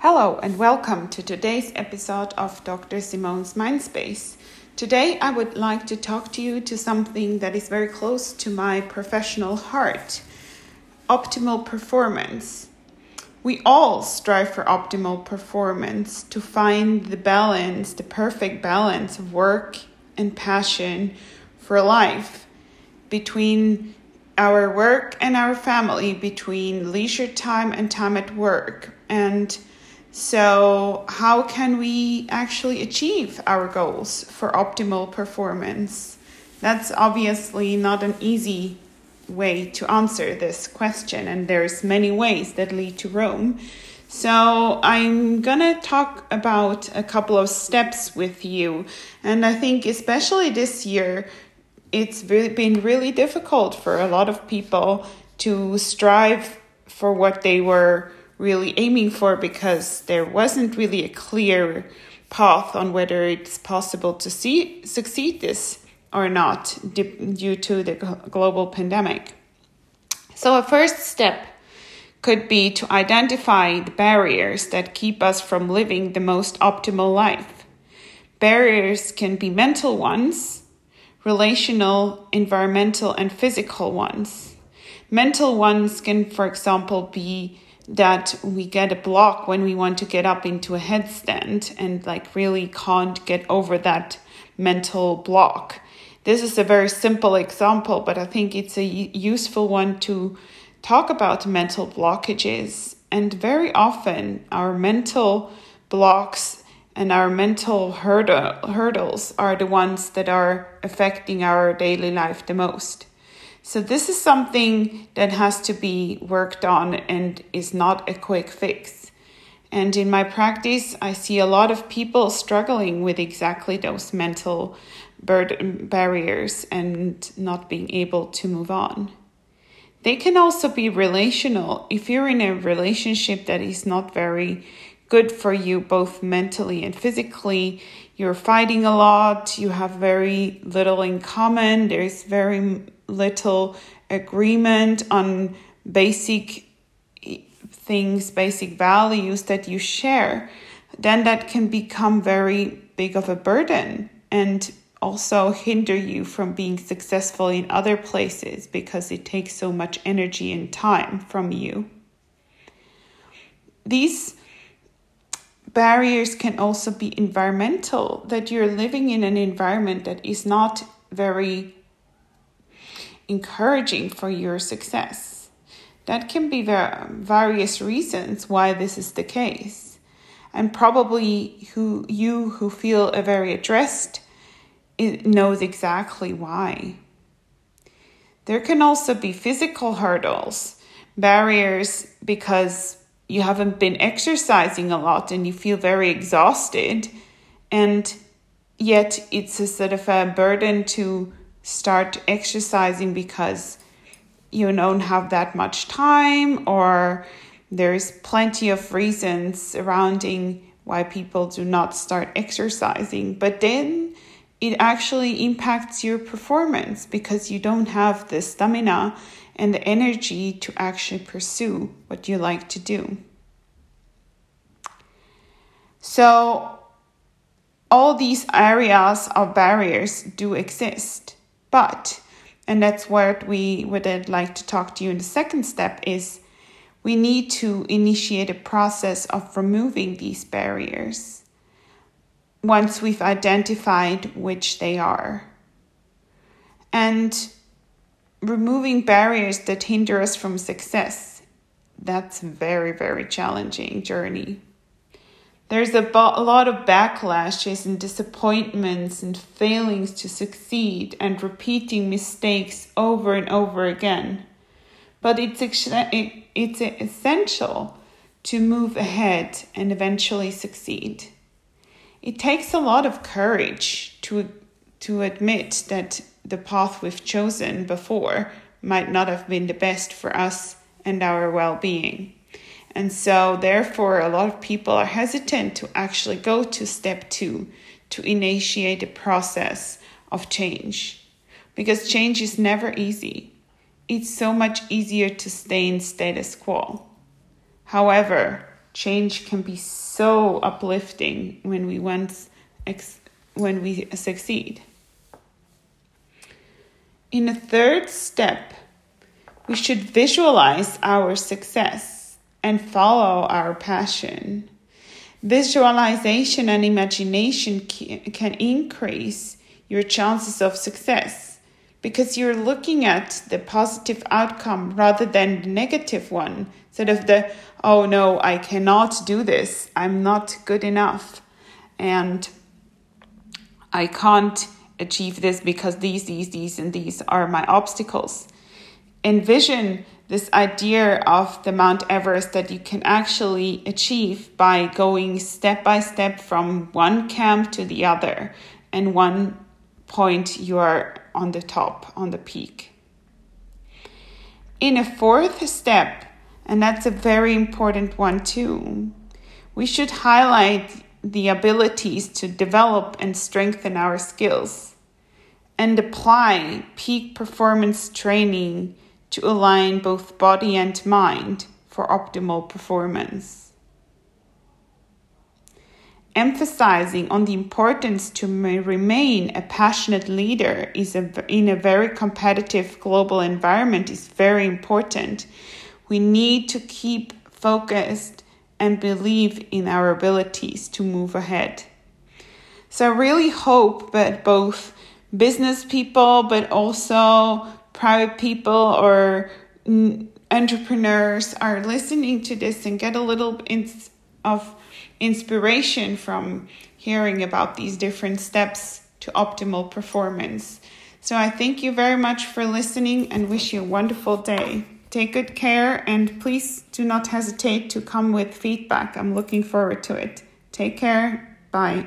Hello, and welcome to today's episode of Dr. Simone's Mindspace. Today, I would like to talk to you to something that is very close to my professional heart optimal performance. We all strive for optimal performance to find the balance, the perfect balance of work and passion for life between our work and our family, between leisure time and time at work. And so, how can we actually achieve our goals for optimal performance? That's obviously not an easy way to answer this question, and there's many ways that lead to Rome. So, I'm gonna talk about a couple of steps with you, and I think especially this year, it's been really difficult for a lot of people to strive for what they were really aiming for because there wasn't really a clear path on whether it's possible to see succeed this or not due to the global pandemic. So a first step could be to identify the barriers that keep us from living the most optimal life. Barriers can be mental ones, relational, environmental, and physical ones. Mental ones can, for example, be that we get a block when we want to get up into a headstand and like really can't get over that mental block. This is a very simple example, but I think it's a useful one to talk about mental blockages. And very often, our mental blocks and our mental hurdle, hurdles are the ones that are affecting our daily life the most. So, this is something that has to be worked on and is not a quick fix. And in my practice, I see a lot of people struggling with exactly those mental burden, barriers and not being able to move on. They can also be relational. If you're in a relationship that is not very good for you, both mentally and physically, you're fighting a lot, you have very little in common, there's very little agreement on basic things, basic values that you share, then that can become very big of a burden and also hinder you from being successful in other places because it takes so much energy and time from you. These barriers can also be environmental, that you're living in an environment that is not very encouraging for your success. That can be various reasons why this is the case. And probably who you who feel very addressed knows exactly why. There can also be physical hurdles, barriers because you haven't been exercising a lot and you feel very exhausted and yet it's a sort of a burden to start exercising because you don't have that much time or there's plenty of reasons surrounding why people do not start exercising but then it actually impacts your performance because you don't have the stamina and the energy to actually pursue what you like to do. So, all these areas of barriers do exist. But, and that's what we would like to talk to you in the second step is we need to initiate a process of removing these barriers once we've identified which they are. And removing barriers that hinder us from success, that's a very, very challenging journey. There's a, a lot of backlashes and disappointments and failings to succeed and repeating mistakes over and over again. But it's, it's essential to move ahead and eventually succeed. It takes a lot of courage to, to admit that the path we've chosen before might not have been the best for us and our well being. And so, therefore, a lot of people are hesitant to actually go to step two to initiate the process of change because change is never easy. It's so much easier to stay in status quo. However, change can be so uplifting when we once ex- when we succeed. In the third step, we should visualize our success and follow our passion. Visualization and imagination can increase your chances of success because you're looking at the positive outcome rather than the negative one. Instead of the, oh no, I cannot do this, I'm not good enough, and I can't achieve this because these, these, these, and these are my obstacles envision this idea of the Mount Everest that you can actually achieve by going step by step from one camp to the other, and one point you are on the top, on the peak. In a fourth step, and that's a very important one too, we should highlight the abilities to develop and strengthen our skills and apply peak performance training to align both body and mind for optimal performance. Emphasizing on the importance to remain a passionate leader is a, in a very competitive global environment is very important. We need to keep focused and believe in our abilities to move ahead. So I really hope that both business people, but also private people or entrepreneurs are listening to this and get a little ins- of inspiration from hearing about these different steps to optimal performance. So I thank you very much for listening and wish you a wonderful day. Take good care and please do not hesitate to come with feedback. I'm looking forward to it. Take care. Bye.